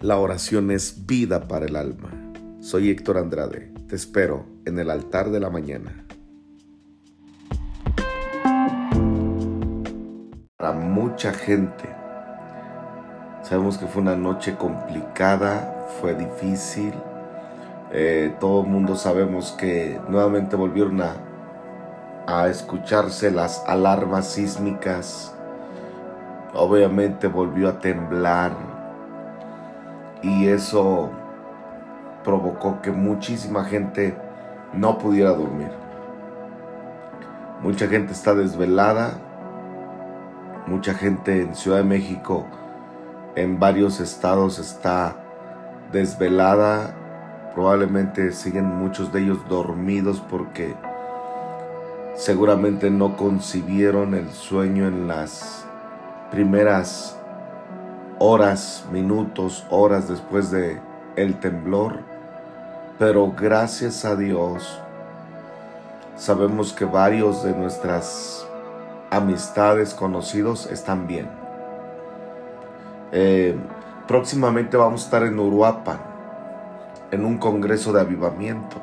La oración es vida para el alma. Soy Héctor Andrade. Te espero en el altar de la mañana. Para mucha gente, sabemos que fue una noche complicada, fue difícil. Eh, todo el mundo sabemos que nuevamente volvieron a, a escucharse las alarmas sísmicas. Obviamente volvió a temblar y eso provocó que muchísima gente no pudiera dormir. Mucha gente está desvelada, mucha gente en Ciudad de México, en varios estados está desvelada, probablemente siguen muchos de ellos dormidos porque seguramente no concibieron el sueño en las primeras horas, minutos, horas después de el temblor, pero gracias a Dios sabemos que varios de nuestras amistades, conocidos están bien. Eh, próximamente vamos a estar en Uruapan, en un congreso de avivamiento,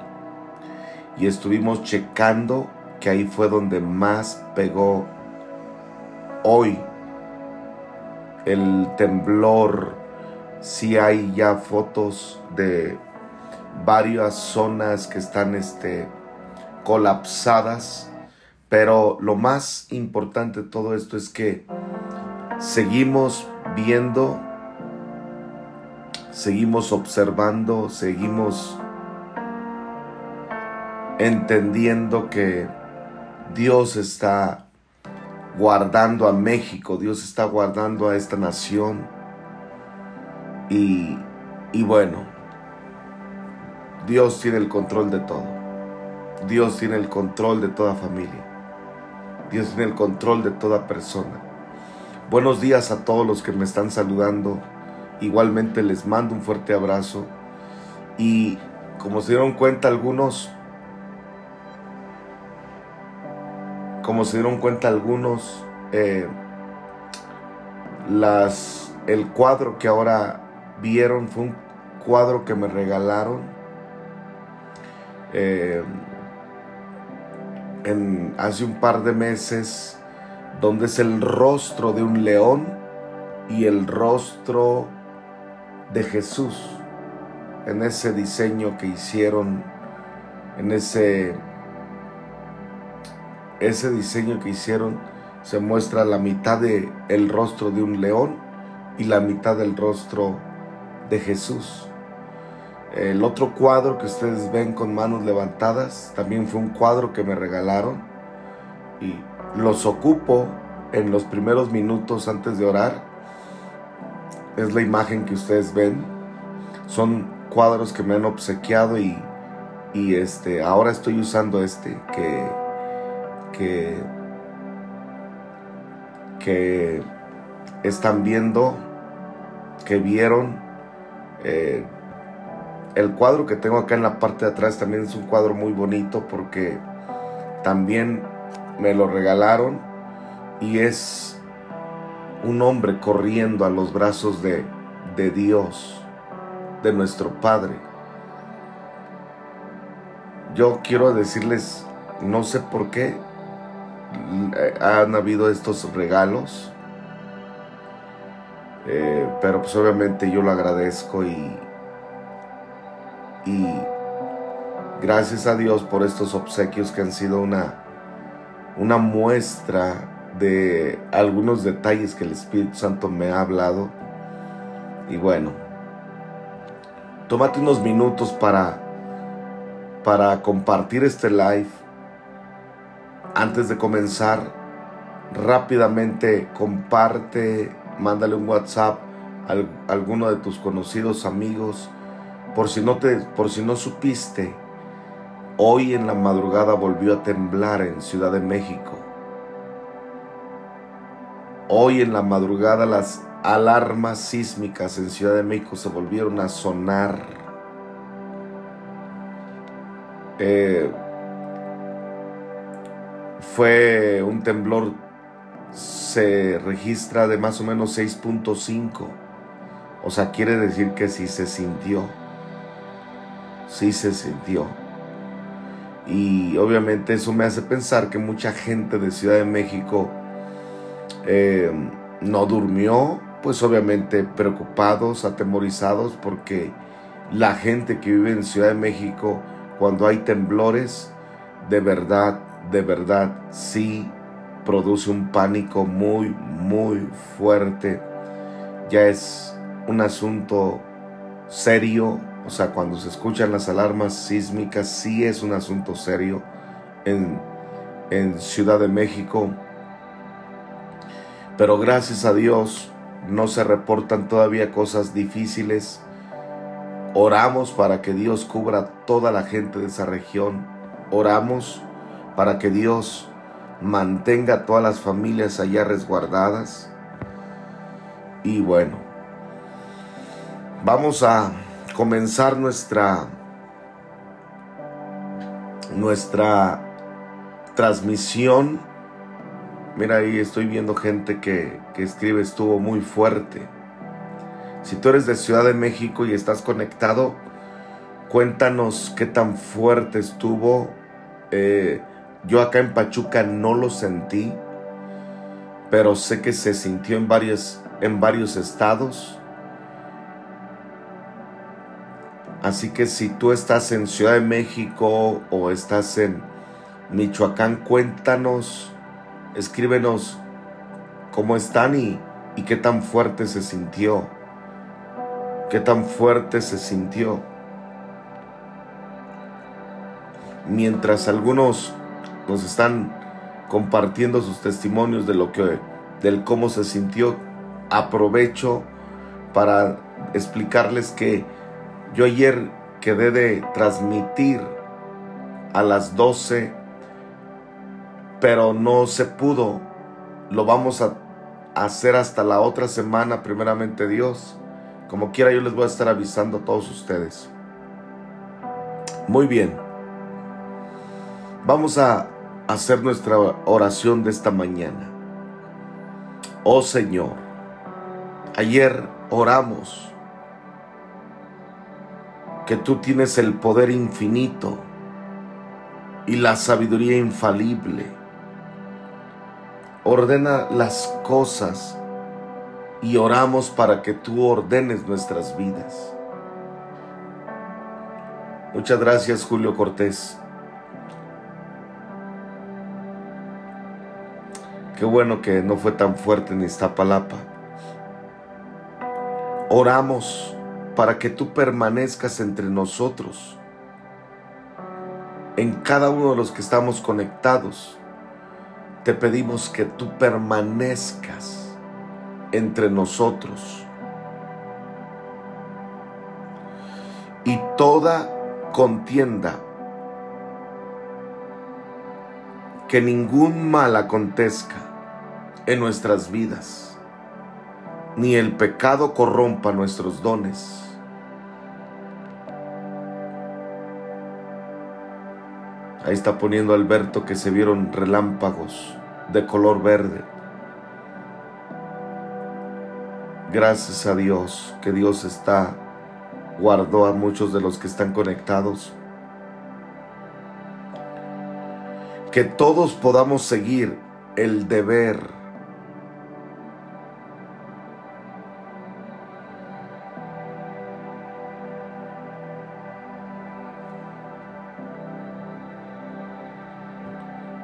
y estuvimos checando que ahí fue donde más pegó hoy el temblor, si hay ya fotos de varias zonas que están este, colapsadas, pero lo más importante de todo esto es que seguimos viendo, seguimos observando, seguimos entendiendo que Dios está guardando a México, Dios está guardando a esta nación. Y, y bueno, Dios tiene el control de todo. Dios tiene el control de toda familia. Dios tiene el control de toda persona. Buenos días a todos los que me están saludando. Igualmente les mando un fuerte abrazo. Y como se dieron cuenta algunos, como se dieron cuenta algunos, eh, las, el cuadro que ahora vieron fue un cuadro que me regalaron eh, en, hace un par de meses, donde es el rostro de un león y el rostro de Jesús en ese diseño que hicieron, en ese ese diseño que hicieron se muestra la mitad del el rostro de un león y la mitad del rostro de Jesús. El otro cuadro que ustedes ven con manos levantadas también fue un cuadro que me regalaron y los ocupo en los primeros minutos antes de orar. Es la imagen que ustedes ven. Son cuadros que me han obsequiado y, y este, ahora estoy usando este que que, están viendo, que vieron. Eh, el cuadro que tengo acá en la parte de atrás también es un cuadro muy bonito porque también me lo regalaron y es un hombre corriendo a los brazos de, de Dios, de nuestro Padre. Yo quiero decirles, no sé por qué, han habido estos regalos. Eh, pero pues obviamente yo lo agradezco y, y gracias a Dios por estos obsequios que han sido una, una muestra de algunos detalles que el Espíritu Santo me ha hablado. Y bueno, tómate unos minutos para, para compartir este live antes de comenzar, rápidamente comparte, mándale un WhatsApp a alguno de tus conocidos amigos. Por si no te, por si no supiste, hoy en la madrugada volvió a temblar en Ciudad de México. Hoy en la madrugada las alarmas sísmicas en Ciudad de México se volvieron a sonar. Eh, fue un temblor, se registra de más o menos 6.5 O sea, quiere decir que sí se sintió. Sí se sintió. Y obviamente eso me hace pensar que mucha gente de Ciudad de México eh, no durmió, pues obviamente preocupados, atemorizados, porque la gente que vive en Ciudad de México, cuando hay temblores, de verdad, de verdad, sí produce un pánico muy, muy fuerte. Ya es un asunto serio, o sea, cuando se escuchan las alarmas sísmicas, sí es un asunto serio en, en Ciudad de México. Pero gracias a Dios no se reportan todavía cosas difíciles. Oramos para que Dios cubra toda la gente de esa región. Oramos para que Dios mantenga a todas las familias allá resguardadas. Y bueno, vamos a comenzar nuestra nuestra transmisión. Mira ahí estoy viendo gente que, que escribe estuvo muy fuerte. Si tú eres de Ciudad de México y estás conectado, cuéntanos qué tan fuerte estuvo. Eh, yo acá en Pachuca no lo sentí, pero sé que se sintió en varios, en varios estados. Así que si tú estás en Ciudad de México o estás en Michoacán, cuéntanos, escríbenos cómo están y, y qué tan fuerte se sintió. Qué tan fuerte se sintió. Mientras algunos nos están compartiendo sus testimonios de lo que del cómo se sintió. Aprovecho para explicarles que yo ayer quedé de transmitir a las 12, pero no se pudo. Lo vamos a hacer hasta la otra semana, primeramente Dios. Como quiera, yo les voy a estar avisando a todos ustedes. Muy bien. Vamos a hacer nuestra oración de esta mañana. Oh Señor, ayer oramos que tú tienes el poder infinito y la sabiduría infalible. Ordena las cosas y oramos para que tú ordenes nuestras vidas. Muchas gracias Julio Cortés. Qué bueno que no fue tan fuerte en Iztapalapa. Oramos para que tú permanezcas entre nosotros, en cada uno de los que estamos conectados. Te pedimos que tú permanezcas entre nosotros. Y toda contienda que ningún mal acontezca en nuestras vidas, ni el pecado corrompa nuestros dones. Ahí está poniendo Alberto que se vieron relámpagos de color verde. Gracias a Dios que Dios está, guardó a muchos de los que están conectados. Que todos podamos seguir el deber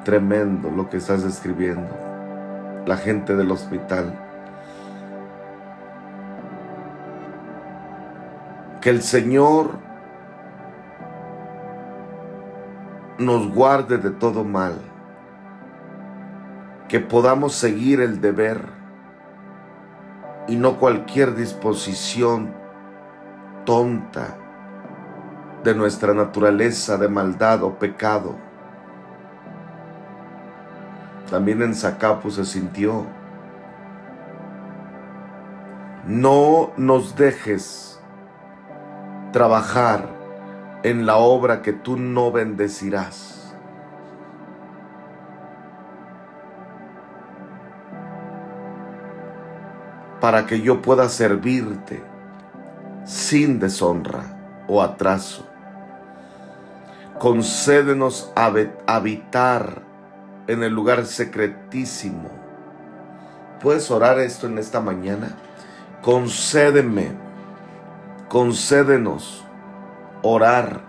Tremendo lo que estás escribiendo. La gente del hospital. Que el Señor nos guarde de todo mal. Que podamos seguir el deber y no cualquier disposición tonta de nuestra naturaleza de maldad o pecado también en Zacapu se sintió. No nos dejes trabajar en la obra que tú no bendecirás. Para que yo pueda servirte sin deshonra o atraso. Concédenos habitar en el lugar secretísimo. ¿Puedes orar esto en esta mañana? Concédeme, concédenos orar,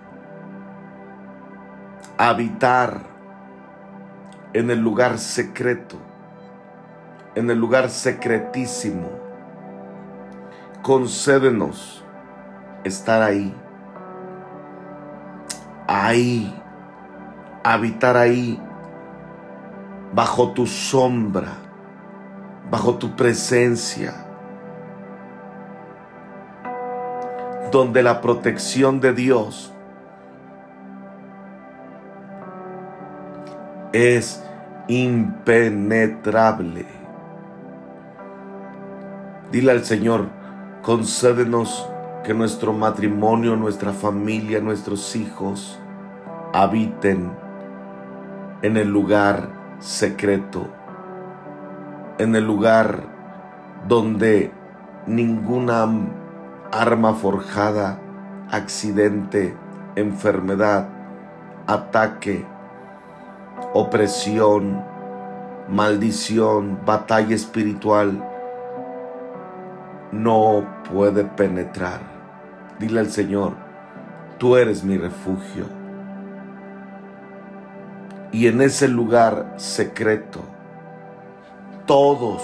habitar en el lugar secreto, en el lugar secretísimo. Concédenos estar ahí, ahí, habitar ahí bajo tu sombra, bajo tu presencia, donde la protección de Dios es impenetrable. Dile al Señor, concédenos que nuestro matrimonio, nuestra familia, nuestros hijos habiten en el lugar secreto, en el lugar donde ninguna arma forjada, accidente, enfermedad, ataque, opresión, maldición, batalla espiritual no puede penetrar. Dile al Señor, tú eres mi refugio y en ese lugar secreto, todos,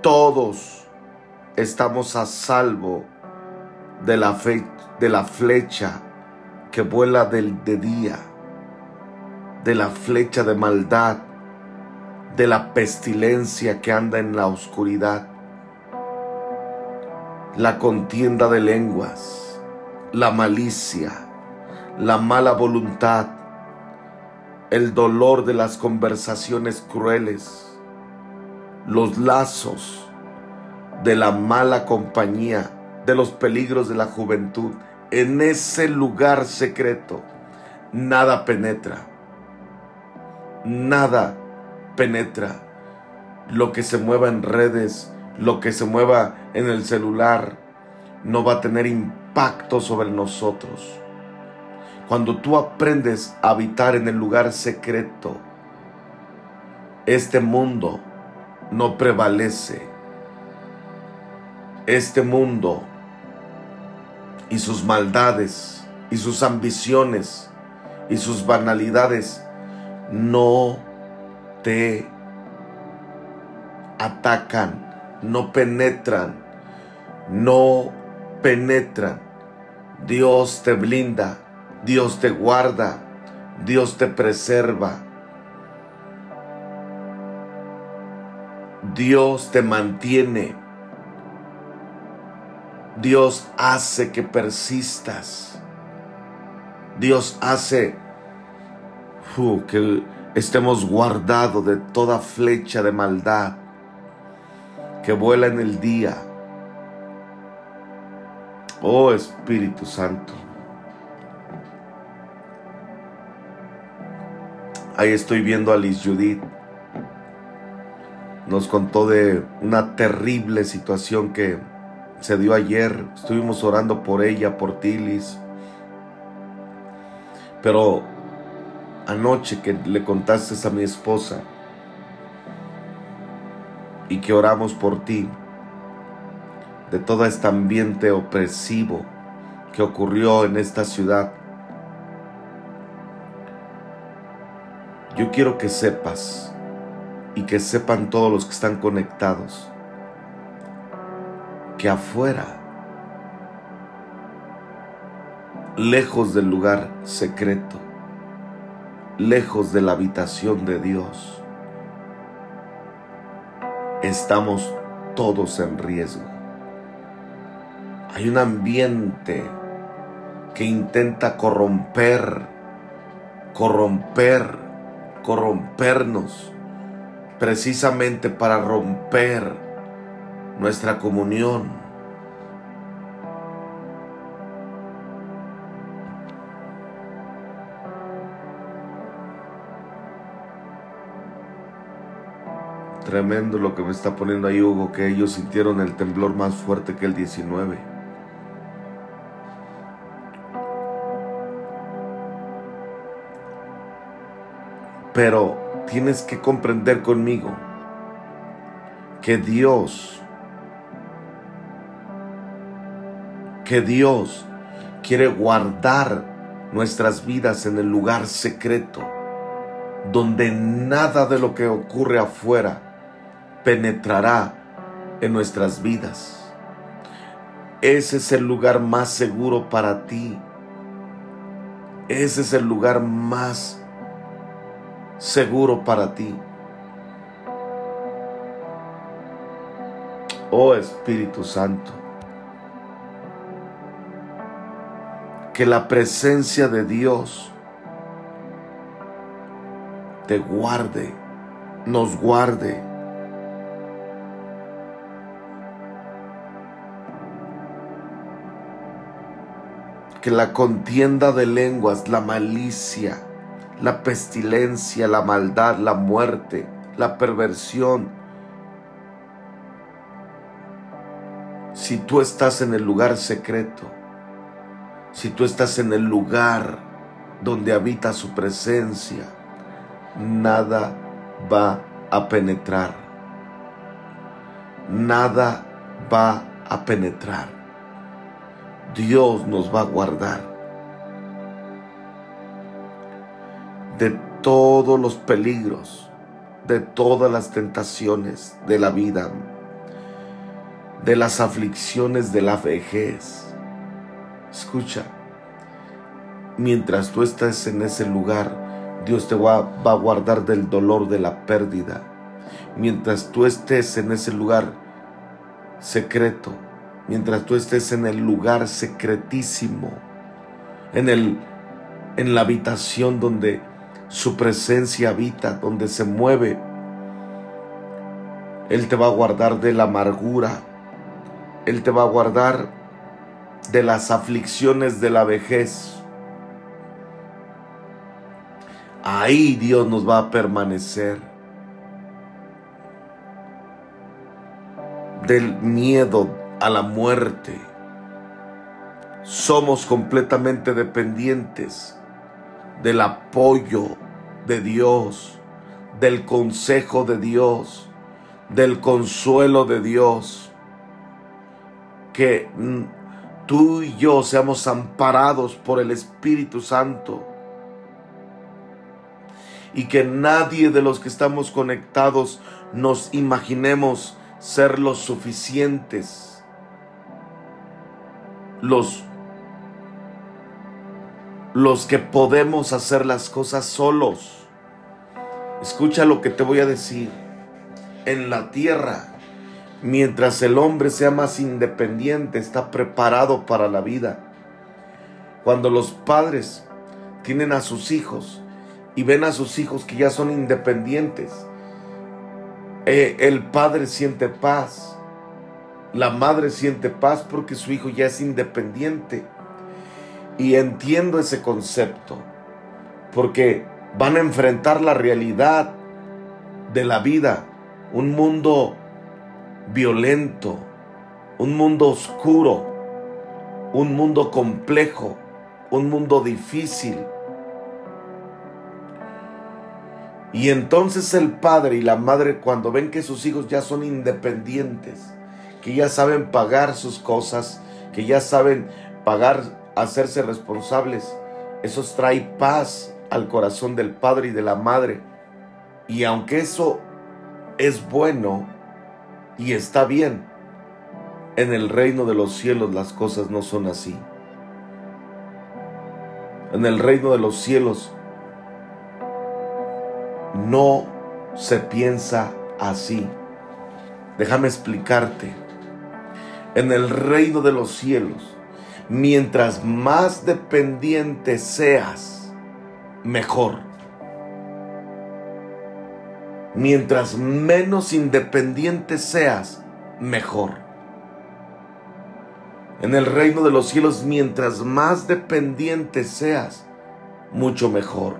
todos estamos a salvo de la, de la flecha que vuela del, de día, de la flecha de maldad, de la pestilencia que anda en la oscuridad, la contienda de lenguas, la malicia, la mala voluntad, el dolor de las conversaciones crueles, los lazos de la mala compañía, de los peligros de la juventud. En ese lugar secreto, nada penetra. Nada penetra. Lo que se mueva en redes, lo que se mueva en el celular, no va a tener impacto sobre nosotros cuando tú aprendes a habitar en el lugar secreto, este mundo no prevalece. Este mundo y sus maldades y sus ambiciones y sus banalidades no te atacan, no penetran, no penetran. Dios te blinda Dios te guarda, Dios te preserva, Dios te mantiene, Dios hace que persistas, Dios hace que estemos guardados de toda flecha de maldad que vuela en el día. Oh Espíritu Santo. Ahí estoy viendo a Liz Judith. Nos contó de una terrible situación que se dio ayer. Estuvimos orando por ella, por ti, Liz. Pero anoche que le contaste a mi esposa y que oramos por ti, de todo este ambiente opresivo que ocurrió en esta ciudad, Yo quiero que sepas y que sepan todos los que están conectados que afuera, lejos del lugar secreto, lejos de la habitación de Dios, estamos todos en riesgo. Hay un ambiente que intenta corromper, corromper corrompernos precisamente para romper nuestra comunión. Tremendo lo que me está poniendo ahí Hugo, que ellos sintieron el temblor más fuerte que el 19. Pero tienes que comprender conmigo que Dios, que Dios quiere guardar nuestras vidas en el lugar secreto, donde nada de lo que ocurre afuera penetrará en nuestras vidas. Ese es el lugar más seguro para ti. Ese es el lugar más seguro para ti. Oh Espíritu Santo, que la presencia de Dios te guarde, nos guarde. Que la contienda de lenguas, la malicia, la pestilencia, la maldad, la muerte, la perversión, si tú estás en el lugar secreto, si tú estás en el lugar donde habita su presencia, nada va a penetrar. Nada va a penetrar. Dios nos va a guardar de todos los peligros, de todas las tentaciones de la vida, de las aflicciones de la vejez. Escucha, mientras tú estés en ese lugar, Dios te va, va, a guardar del dolor de la pérdida. Mientras tú estés en ese lugar secreto, mientras tú estés en el lugar secretísimo, en, el, en la habitación donde su presencia habita, donde se mueve. Él te va a guardar de la amargura, Él te va a guardar de las aflicciones de la vejez. Ahí Dios nos va a permanecer. Del miedo, a la muerte. Somos completamente dependientes del apoyo de Dios, del consejo de Dios, del consuelo de Dios. Que tú y yo seamos amparados por el Espíritu Santo. Y que nadie de los que estamos conectados nos imaginemos ser los suficientes los, los que podemos hacer las cosas solos. Escucha lo que te voy a decir. En la tierra, mientras el hombre sea más independiente, está preparado para la vida. Cuando los padres tienen a sus hijos y ven a sus hijos que ya son independientes, eh, el padre siente paz la madre siente paz porque su hijo ya es independiente. Y entiendo ese concepto, porque van a enfrentar la realidad de la vida, un mundo violento, un mundo oscuro, un mundo complejo, un mundo difícil. Y entonces el padre y la madre cuando ven que sus hijos ya son independientes, que ya saben pagar sus cosas, que ya saben pagar, hacerse responsables. Eso trae paz al corazón del padre y de la madre. Y aunque eso es bueno y está bien, en el reino de los cielos las cosas no son así. En el reino de los cielos no se piensa así. Déjame explicarte en el reino de los cielos, mientras más dependiente seas, mejor. Mientras menos independiente seas, mejor. En el reino de los cielos, mientras más dependiente seas, mucho mejor.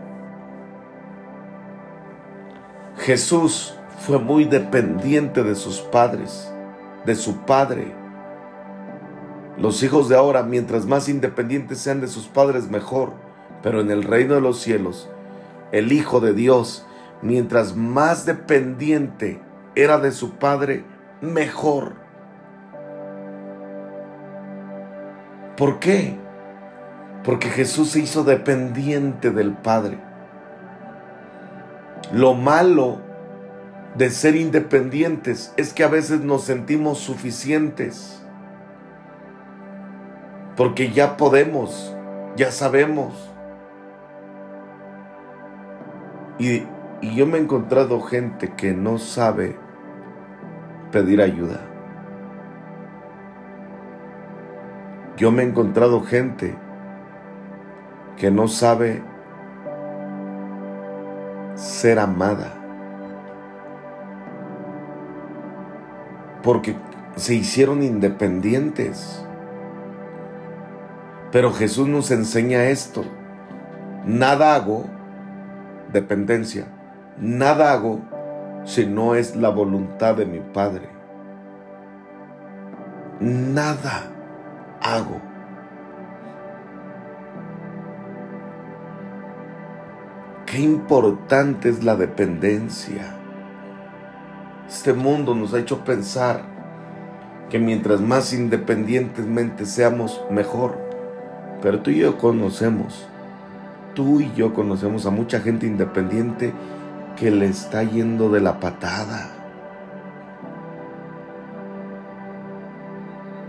Jesús fue muy dependiente de sus padres, de su padre. Los hijos de ahora, mientras más independientes sean de sus padres, mejor. Pero en el reino de los cielos, el Hijo de Dios, mientras más dependiente era de su padre, mejor. ¿Por qué? Porque Jesús se hizo dependiente del Padre. Lo malo de ser independientes es que a veces nos sentimos suficientes. Porque ya podemos, ya sabemos. Y, y, yo me he encontrado gente que no sabe pedir ayuda. Yo me he encontrado gente que no sabe ser amada. Porque se hicieron independientes. Pero Jesús nos enseña esto. Nada hago, dependencia, nada hago si no es la voluntad de mi Padre. Nada hago. Qué importante es la dependencia. Este mundo nos ha hecho pensar que mientras más independientemente seamos, mejor. Pero tú y yo conocemos, tú y yo conocemos a mucha gente independiente que le está yendo de la patada.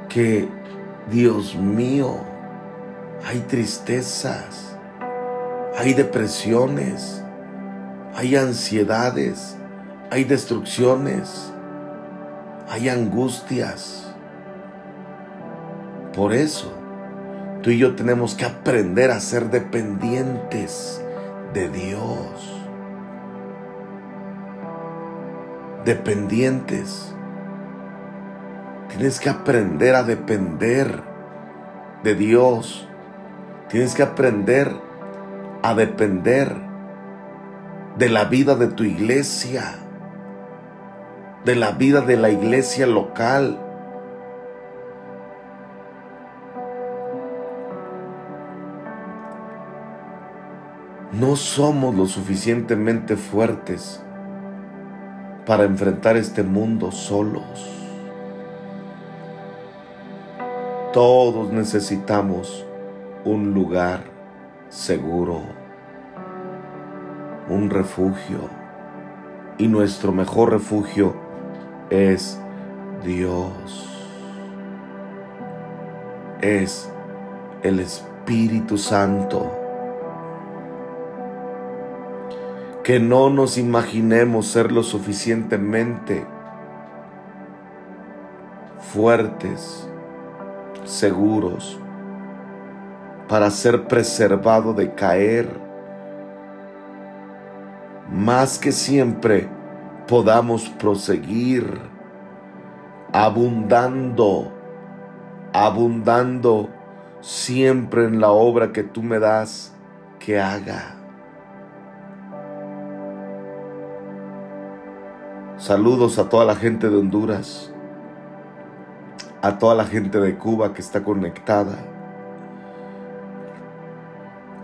Que, Dios mío, hay tristezas hay depresiones, hay ansiedades, hay destrucciones, hay angustias. Por eso, tú y yo tenemos que aprender a ser dependientes de Dios. Dependientes. Tienes que aprender a depender de Dios. Tienes que aprender a depender de la vida de tu iglesia, de la vida de la iglesia local. No somos lo suficientemente fuertes para enfrentar este mundo solos. Todos necesitamos un lugar seguro, un refugio. Y nuestro mejor refugio es Dios. Es el Espíritu Santo. Que no nos imaginemos ser lo suficientemente fuertes, seguros, para ser preservado de caer. Más que siempre podamos proseguir abundando, abundando siempre en la obra que tú me das que haga. Saludos a toda la gente de Honduras, a toda la gente de Cuba que está conectada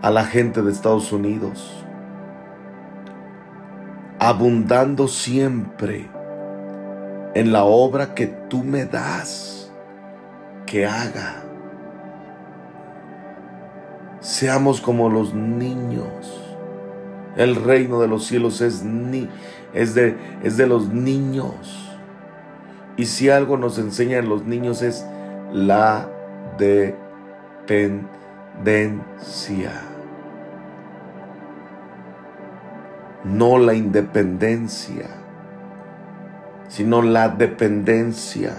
a la gente de Estados Unidos, abundando siempre en la obra que tú me das que haga. Seamos como los niños. El reino de los cielos es, ni, es, de, es de los niños. Y si algo nos enseñan los niños es la dependencia. no la independencia, sino la dependencia.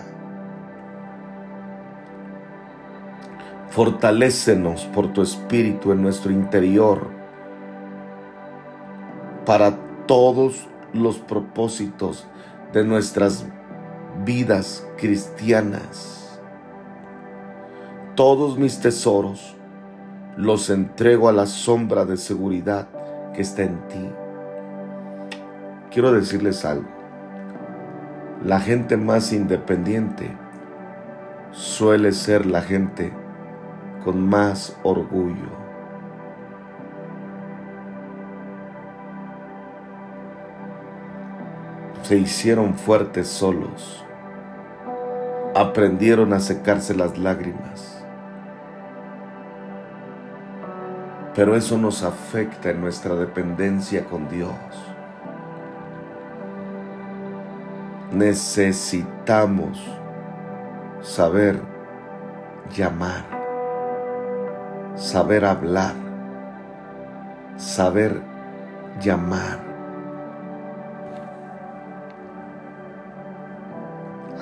Fortalécenos por tu espíritu en nuestro interior para todos los propósitos de nuestras vidas cristianas. Todos mis tesoros los entrego a la sombra de seguridad que está en ti quiero decirles algo. la gente más independiente suele ser la gente con más orgullo. Se hicieron fuertes solos, aprendieron a secarse las lágrimas, pero eso nos afecta en nuestra dependencia con Dios. Necesitamos saber llamar, saber hablar, saber llamar.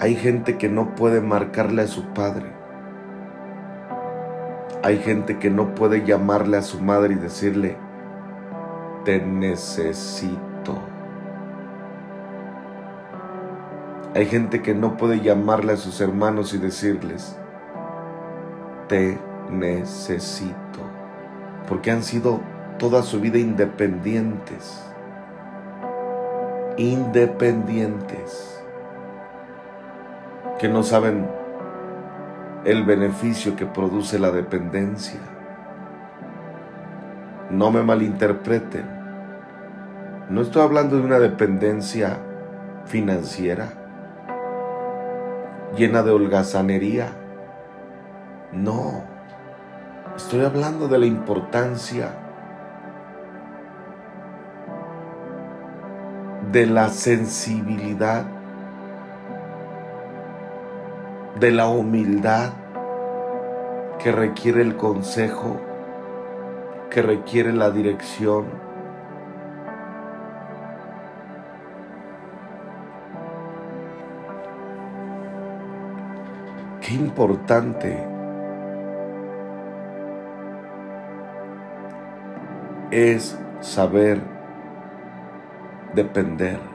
Hay gente que no puede marcarle a su padre. Hay gente que no puede llamarle a su madre y decirle, te necesito. Hay gente que no puede llamarle a sus hermanos y decirles, te necesito, porque han sido toda su vida independientes, independientes, que no saben el beneficio que produce la dependencia. No me malinterpreten, no estoy hablando de una dependencia financiera llena de holgazanería. No, estoy hablando de la importancia de la sensibilidad, de la humildad que requiere el consejo, que requiere la dirección Qué importante es saber depender.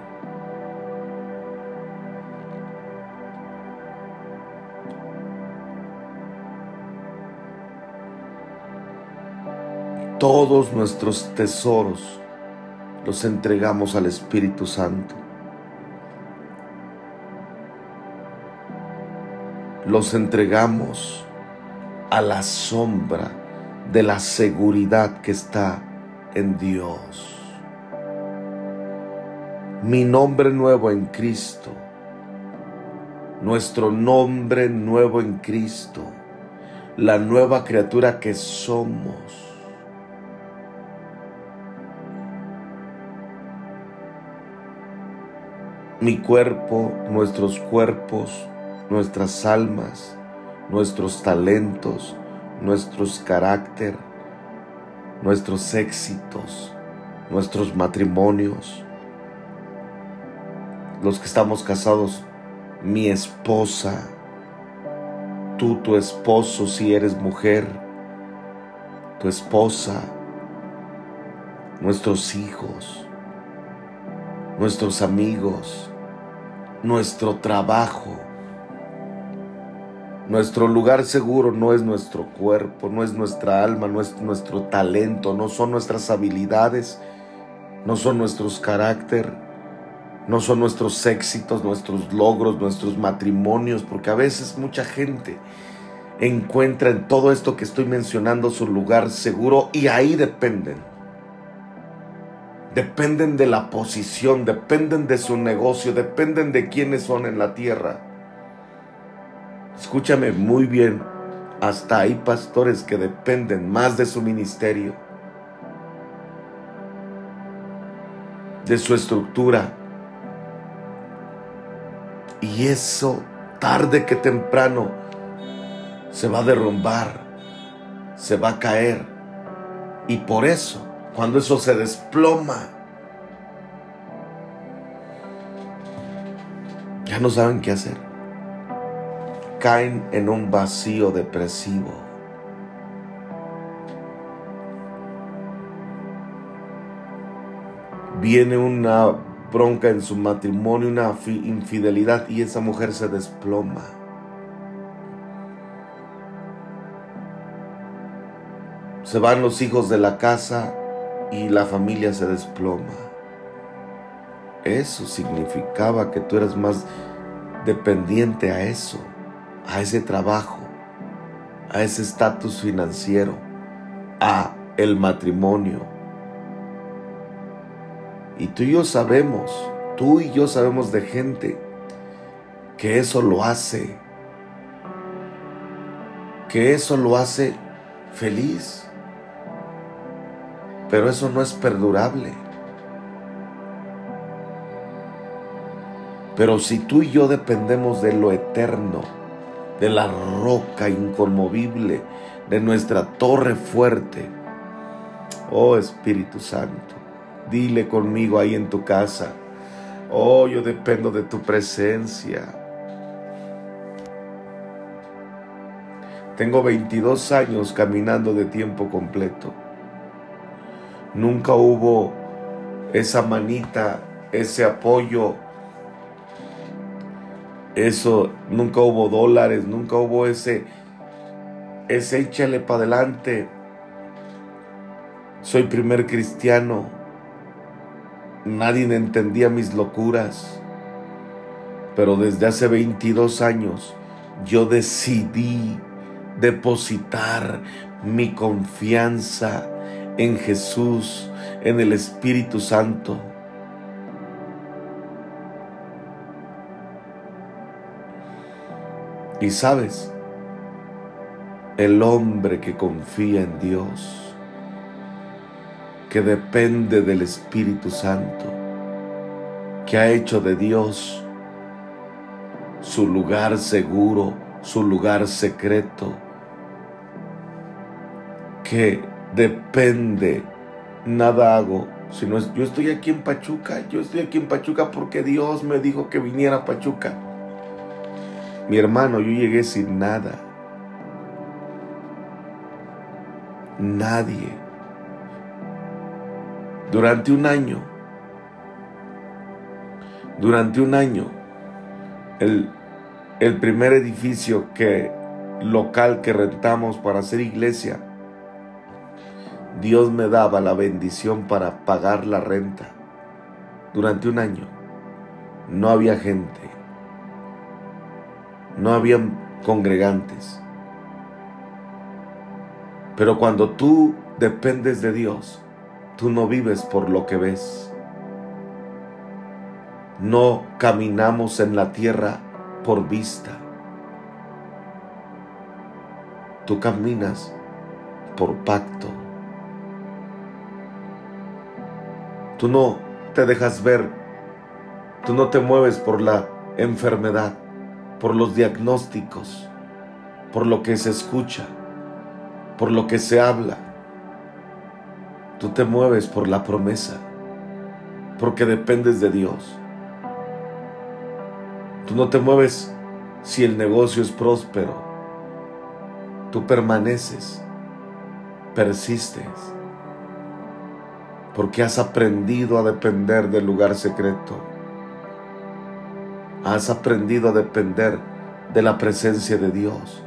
Todos nuestros tesoros los entregamos al Espíritu Santo. los entregamos a la sombra de la seguridad que está en Dios. Mi nombre nuevo en Cristo, nuestro nombre nuevo en Cristo, la nueva criatura que somos. Mi cuerpo, nuestros cuerpos, nuestras almas, nuestros talentos, nuestros carácter, nuestros éxitos, nuestros matrimonios, los que estamos casados, mi esposa, tú tu esposo si eres mujer, tu esposa, nuestros hijos, nuestros amigos, nuestro trabajo, nuestro lugar seguro no es nuestro cuerpo, no es nuestra alma, no es nuestro talento, no son nuestras habilidades, no son nuestros carácter, no son nuestros éxitos, nuestros logros, nuestros matrimonios, porque a veces mucha gente encuentra en todo esto que estoy mencionando su lugar seguro y ahí dependen. Dependen de la posición, dependen de su negocio, dependen de quiénes son en la tierra. Escúchame muy bien, hasta hay pastores que dependen más de su ministerio, de su estructura. Y eso, tarde que temprano, se va a derrumbar, se va a caer. Y por eso, cuando eso se desploma, ya no saben qué hacer caen en un vacío depresivo. Viene una bronca en su matrimonio, una infidelidad y esa mujer se desploma. Se van los hijos de la casa y la familia se desploma. Eso significaba que tú eras más dependiente a eso, a ese trabajo, a ese estatus financiero, a el matrimonio. Y tú y yo sabemos, tú y yo sabemos de gente que eso lo hace, que eso lo hace feliz. Pero eso no es perdurable. Pero si tú y yo dependemos de lo eterno, de la roca inconmovible, de nuestra torre fuerte, oh Espíritu Santo, dile conmigo ahí en tu casa, oh yo dependo de tu presencia. Tengo 22 años caminando de tiempo completo. Nunca hubo esa manita, ese apoyo. Eso, nunca hubo dólares, nunca hubo ese, ese échale para adelante. Soy primer cristiano. Nadie entendía mis locuras. Pero desde hace 22 años yo decidí depositar mi confianza en Jesús, en el Espíritu Santo. Y sabes, el hombre que confía en Dios, que depende del Espíritu Santo, que ha hecho de Dios su lugar seguro, su lugar secreto, que depende, nada hago. Si no es, yo estoy aquí en Pachuca, yo estoy aquí en Pachuca porque Dios me dijo que viniera a Pachuca. Mi hermano, yo llegué sin nada. Nadie. Durante un año, durante un año, el, el primer edificio que local que rentamos para hacer iglesia Dios me daba la bendición para pagar la renta. Durante un año no había gente, no había congregantes. Pero cuando tú dependes de Dios, tú no vives por lo que ves. No caminamos en la tierra por vista. Tú caminas por pacto. Tú no te dejas ver, tú no te mueves por la enfermedad, por los diagnósticos, por lo que se escucha, por lo que se habla. Tú te mueves por la promesa, porque dependes de Dios. Tú no te mueves si el negocio es próspero. Tú permaneces, persistes porque has aprendido a depender del lugar secreto. Has aprendido a depender de la presencia de Dios.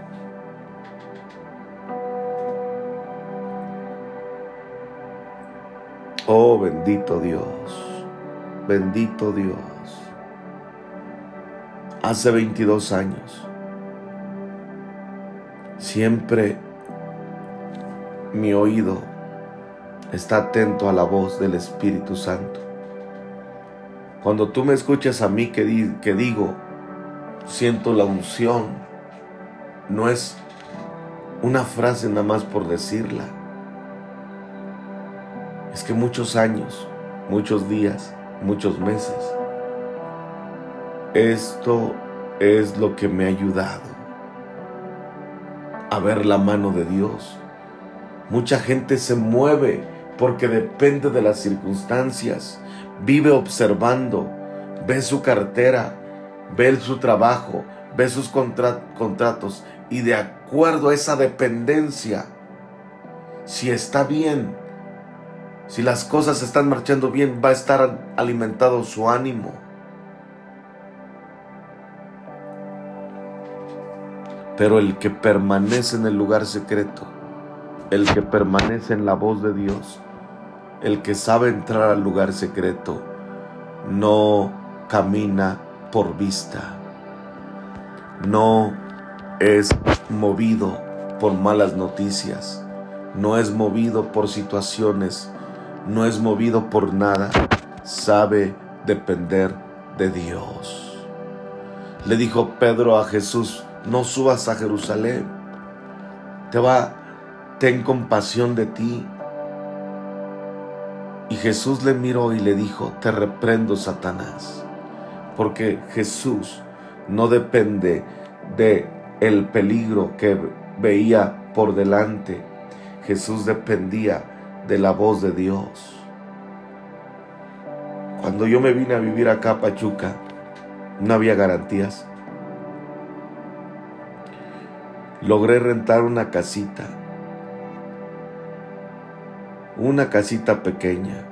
Oh bendito Dios, bendito Dios. Hace 22 años, siempre mi oído está atento a la voz del Espíritu Santo. Cuando tú me escuchas a mí que, que digo, siento la unción, no es una frase nada más por decirla. Es que muchos años, muchos días, muchos meses, esto es lo que me ha ayudado a ver la mano de Dios. Mucha gente se mueve porque depende de las circunstancias. Vive observando, ve su cartera, ve su trabajo, ve sus contratos y de acuerdo a esa dependencia, si está bien, si las cosas están marchando bien, va a estar alimentado su ánimo. Pero el que permanece en el lugar secreto, el que permanece en la voz de Dios, el que sabe entrar al lugar secreto no camina por vista, no es movido por malas noticias, no es movido por situaciones, no es movido por nada, sabe depender de Dios. Le dijo Pedro a Jesús, no subas a Jerusalén, te va, ten compasión de ti. Y Jesús le miró y le dijo, te reprendo, Satanás, porque Jesús no depende de el peligro que veía por delante. Jesús dependía de la voz de Dios. Cuando yo me vine a vivir acá a Pachuca, no había garantías. Logré rentar una casita, una casita pequeña.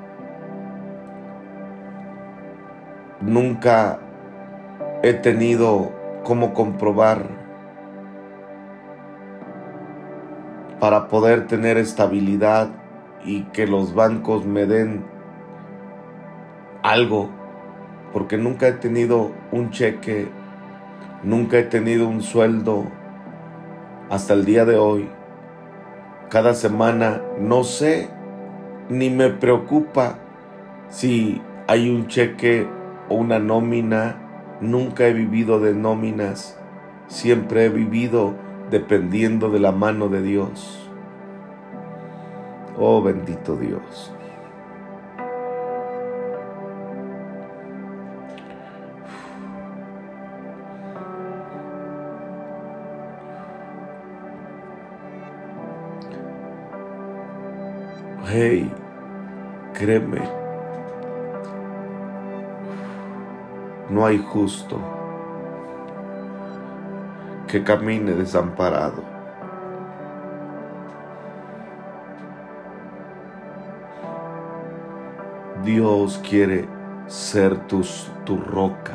Nunca he tenido cómo comprobar para poder tener estabilidad y que los bancos me den algo, porque nunca he tenido un cheque, nunca he tenido un sueldo hasta el día de hoy. Cada semana no sé ni me preocupa si hay un cheque o una nómina. Nunca he vivido de nóminas, siempre he vivido dependiendo de la mano de Dios. Oh bendito Dios. Hey, créeme, no hay justo que camine desamparado. Dios quiere ser tu, tu roca.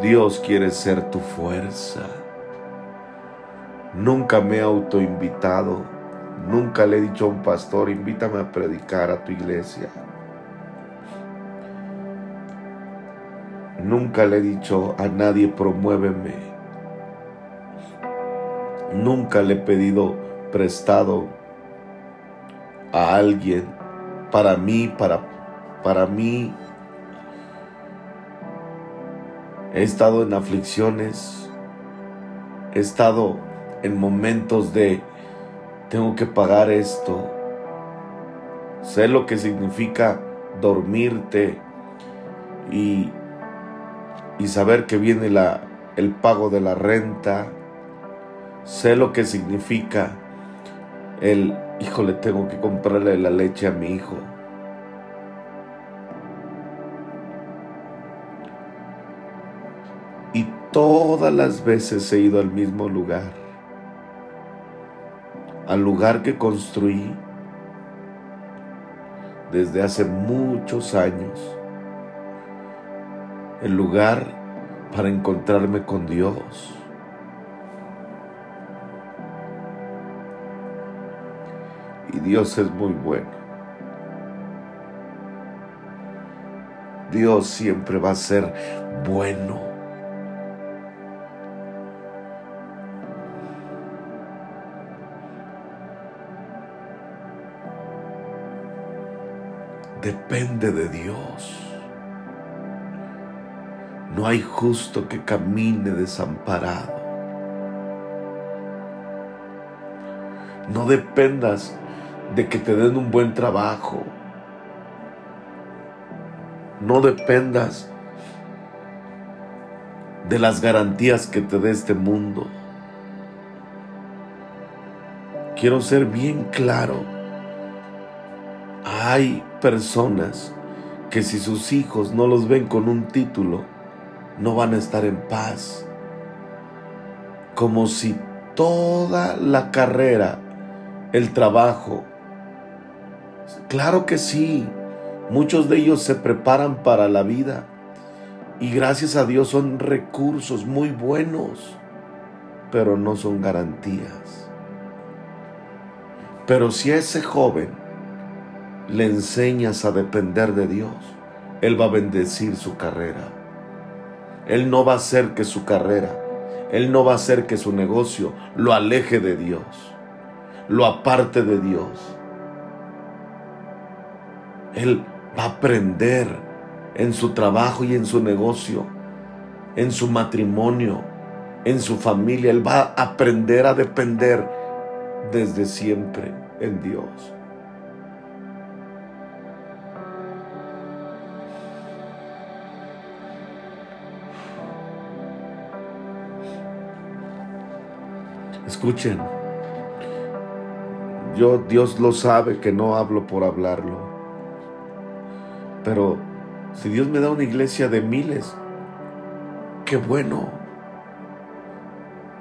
Dios quiere ser tu fuerza. Nunca me he autoinvitado, nunca le he dicho a un pastor, invítame a predicar a tu iglesia. Nunca le he dicho a nadie, promuéveme. Nunca le he pedido prestado a alguien para mí, para, para mí. He estado en aflicciones, he estado en momentos de tengo que pagar esto. Sé lo que significa dormirte y y saber que viene la, el pago de la renta. Sé lo que significa el, híjole, tengo que comprarle la leche a mi hijo. Y todas las veces he ido al mismo lugar, al lugar que construí desde hace muchos años el lugar para encontrarme con Dios. Y Dios es muy bueno. Dios siempre va a ser bueno. Depende de Dios. No hay justo que camine desamparado. No dependas de que te den un buen trabajo. No dependas de las garantías que te dé este mundo. Quiero ser bien claro. Hay personas que si sus hijos no los ven con un título, no van a estar en paz. Como si toda la carrera, el trabajo, claro que sí, muchos de ellos se preparan para la vida y gracias a Dios son recursos muy buenos, pero no son garantías. Pero si ese joven le enseñas a depender de Dios, Él va a bendecir su carrera Él no va a hacer que su carrera, Él no va a hacer que su negocio lo aleje de Dios, lo aparte de Dios. Él va a aprender en su trabajo y en su negocio, en su matrimonio, en su familia. Él va a aprender a depender desde siempre en Dios. Escuchen, yo Dios lo sabe que no hablo por hablarlo, pero si Dios me da una iglesia de miles, qué bueno,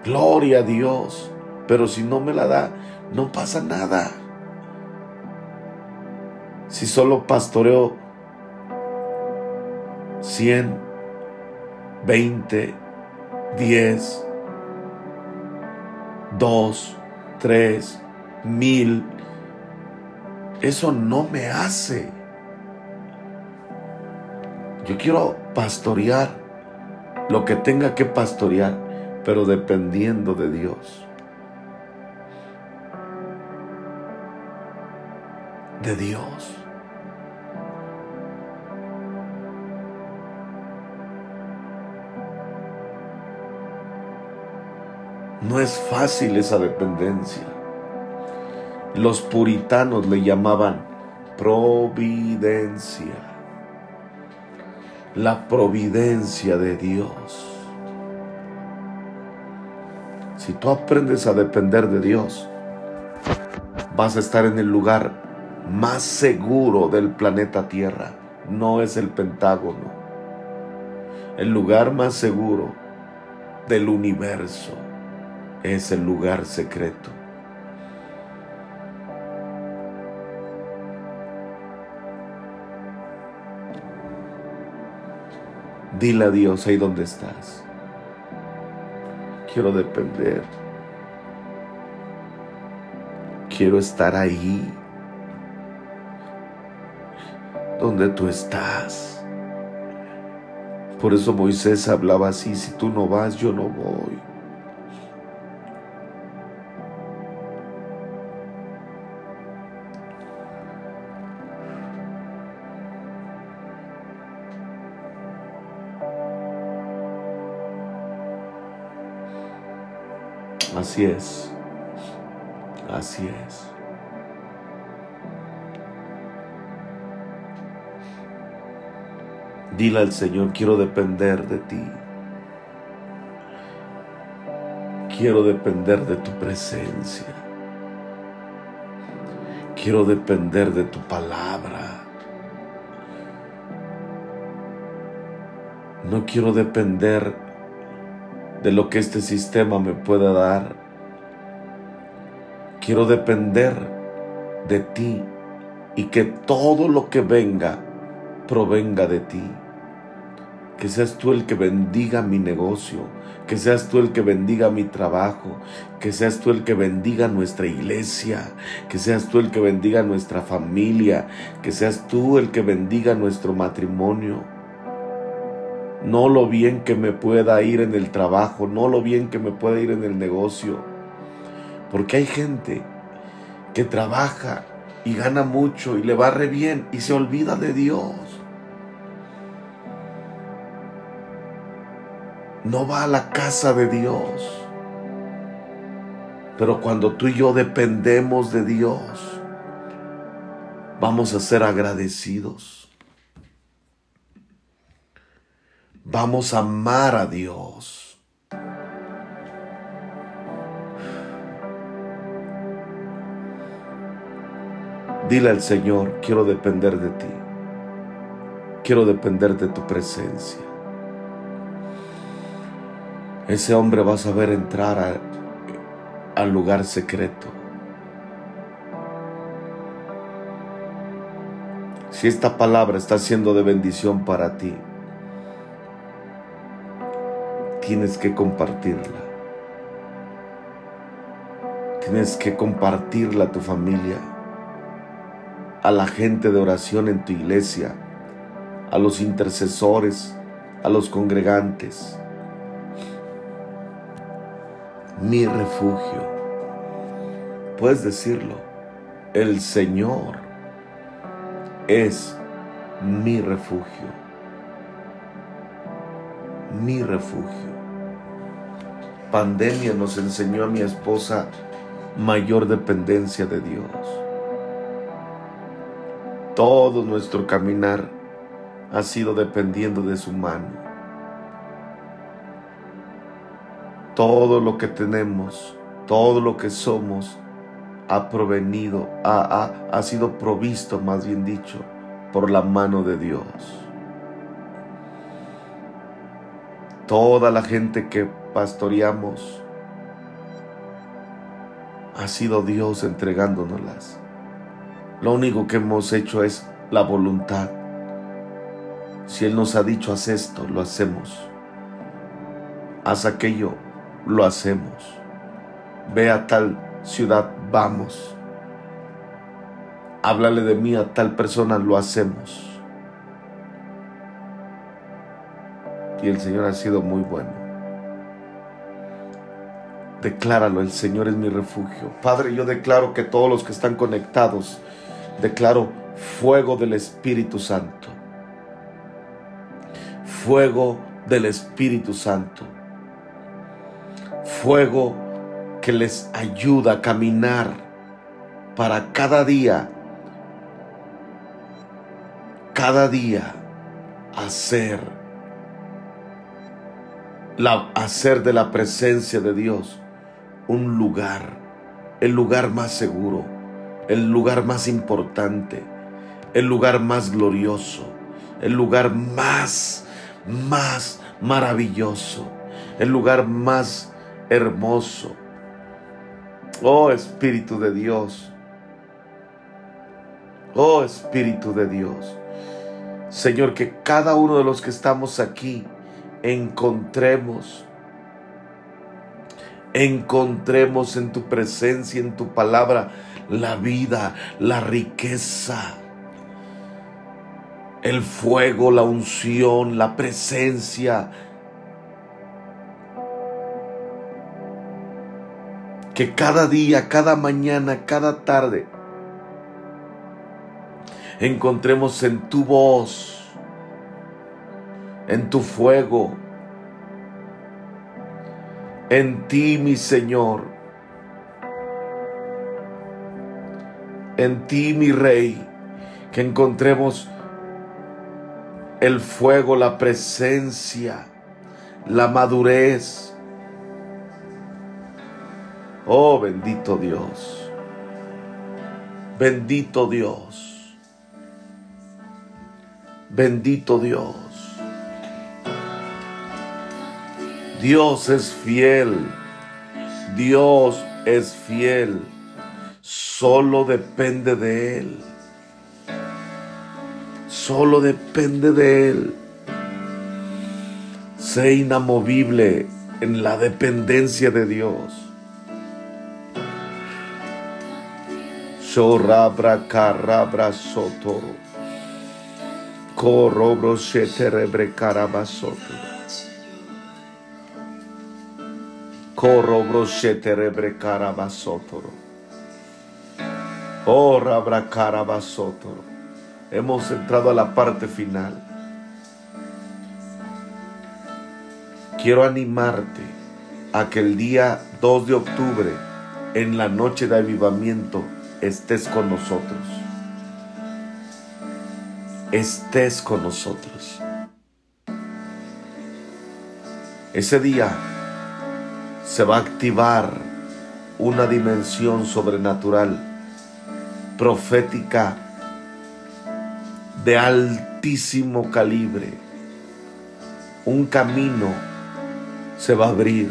gloria a Dios, pero si no me la da, no pasa nada. Si solo pastoreo 100, 20, 10, 2, 3, mil, eso no me hace. Yo quiero pastorear lo que tenga que pastorear, pero dependiendo de Dios. De Dios. No es fácil esa dependencia. Los puritanos le llamaban providencia. La providencia de Dios. Si tú aprendes a depender de Dios, vas a estar en el lugar más seguro del planeta Tierra. No es el Pentágono. El lugar más seguro del universo es el lugar secreto. Dile a Dios ahí donde estás. Quiero depender. Quiero estar ahí donde tú estás. Por eso Moisés hablaba así, si tú no vas, yo no voy. Así es. Así es. Dile al Señor, quiero depender de ti. Quiero depender de tu presencia. Quiero depender de tu palabra. No quiero depender de lo que este sistema me pueda dar. Quiero depender de ti y que todo lo que venga provenga de ti. Que seas tú el que bendiga mi negocio, que seas tú el que bendiga mi trabajo, que seas tú el que bendiga nuestra iglesia, que seas tú el que bendiga nuestra familia, que seas tú el que bendiga nuestro matrimonio no lo bien que me pueda ir en el trabajo, no lo bien que me pueda ir en el negocio. Porque hay gente que trabaja y gana mucho y le va re bien y se olvida de Dios. No va a la casa de Dios. Pero cuando tú y yo dependemos de Dios, vamos a ser agradecidos. Vamos a amar a Dios. Dile al Señor, quiero depender de ti. Quiero depender de tu presencia. Ese hombre va a saber entrar al lugar secreto. Si esta palabra está siendo de bendición para ti, tienes que compartirla. Tienes que compartirla a tu familia, a la gente de oración en tu iglesia, a los intercesores, a los congregantes. Mi refugio. Puedes decirlo. El Señor es mi refugio. Mi refugio. Pandemia nos enseñó a mi esposa mayor dependencia de Dios. Todo nuestro caminar ha sido dependiendo de su mano. Todo lo que tenemos, todo lo que somos, ha provenido, ha, ha, ha sido provisto, más bien dicho, por la mano de Dios. Toda la gente que pastoreamos ha sido Dios entregándonoslas. Lo único que hemos hecho es la voluntad. Si Él nos ha dicho haz esto, lo hacemos. Haz aquello, lo hacemos. Ve a tal ciudad, vamos. Háblale de mí a tal persona, lo hacemos. Y el Señor ha sido muy bueno. Decláralo, el Señor es mi refugio. Padre, yo declaro que todos los que están conectados, declaro fuego del Espíritu Santo. Fuego del Espíritu Santo. Fuego que les ayuda a caminar para cada día, cada día hacer, la, hacer de la presencia de Dios un lugar, el lugar más seguro, el lugar más importante, el lugar más glorioso, el lugar más, más maravilloso, el lugar más hermoso. Oh Espíritu de Dios, oh Espíritu de Dios. Señor, que cada uno de los que estamos aquí encontremos encontremos en tu presencia, en tu palabra, la vida, la riqueza, el fuego, la unción, la presencia. Que cada día, cada mañana, cada tarde, encontremos en tu voz, en tu fuego, en ti, mi Señor, en ti, mi Rey, que encontremos el fuego, la presencia, la madurez. Oh, bendito Dios, bendito Dios, bendito Dios. Dios es fiel. Dios es fiel. Solo depende de Él. Solo depende de Él. Sé inamovible en la dependencia de Dios. Shorabra carabra sotoro. Corobro sheterebre carabasoto. rebre carabasotoro. Oh, rabra carabasotoro. Hemos entrado a la parte final. Quiero animarte a que el día 2 de octubre, en la noche de avivamiento, estés con nosotros. Estés con nosotros. Ese día se va a activar una dimensión sobrenatural, profética, de altísimo calibre. Un camino se va a abrir.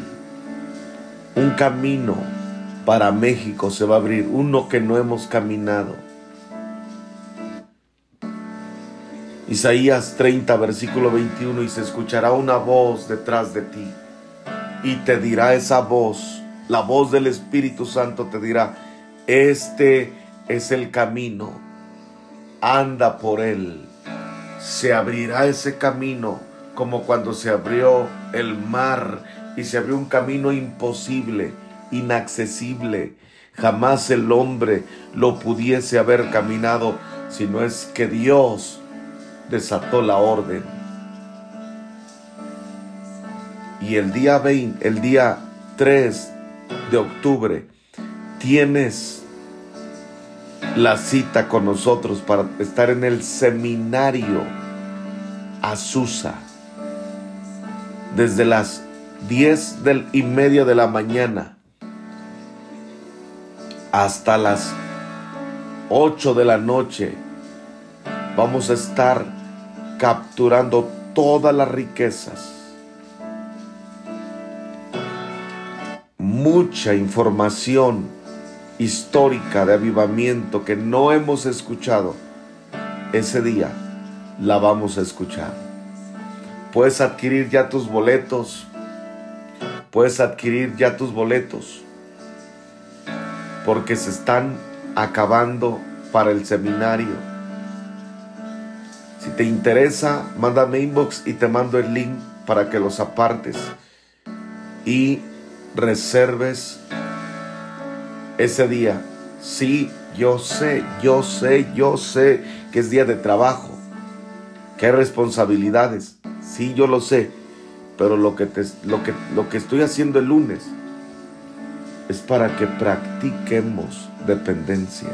Un camino para México se va a abrir. Uno que no hemos caminado. Isaías 30, versículo 21, y se escuchará una voz detrás de ti y te dirá esa voz, la voz del Espíritu Santo te dirá, este es el camino, anda por él. Se abrirá ese camino como cuando se abrió el mar y se abrió un camino imposible, inaccesible. Jamás el hombre lo pudiese haber caminado si no es que Dios desató la orden. Y el día 20, el día 3 de octubre, tienes la cita con nosotros para estar en el seminario Azusa. Desde las 10 del, y media de la mañana hasta las 8 de la noche vamos a estar capturando todas las riquezas. Mucha información histórica de avivamiento que no hemos escuchado. Ese día la vamos a escuchar. Puedes adquirir ya tus boletos. Puedes adquirir ya tus boletos. Porque se están acabando para el seminario si te interesa, mándame inbox y te mando el link para que los apartes y reserves ese día. Sí, yo sé, yo sé, yo sé que es día de trabajo, que hay responsabilidades. Sí, yo lo sé, pero lo que, te, lo que, lo que estoy haciendo el lunes es para que practiquemos dependencia.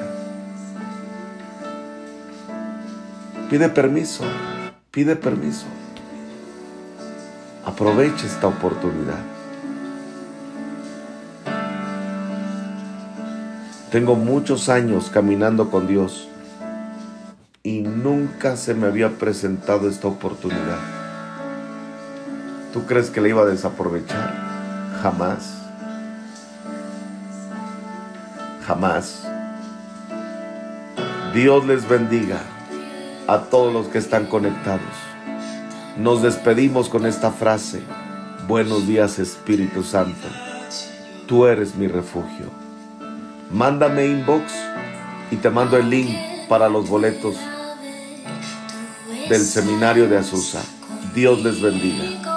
Pide permiso, pide permiso. Aprovecha esta oportunidad. Tengo muchos años caminando con Dios y nunca se me había presentado esta oportunidad. ¿Tú crees que la iba a desaprovechar? Jamás. Jamás. Dios les bendiga a todos los que están conectados. Nos despedimos con esta frase. Buenos días Espíritu Santo. Tú eres mi refugio. Mándame inbox y te mando el link para los boletos del seminario de Azusa. Dios les bendiga.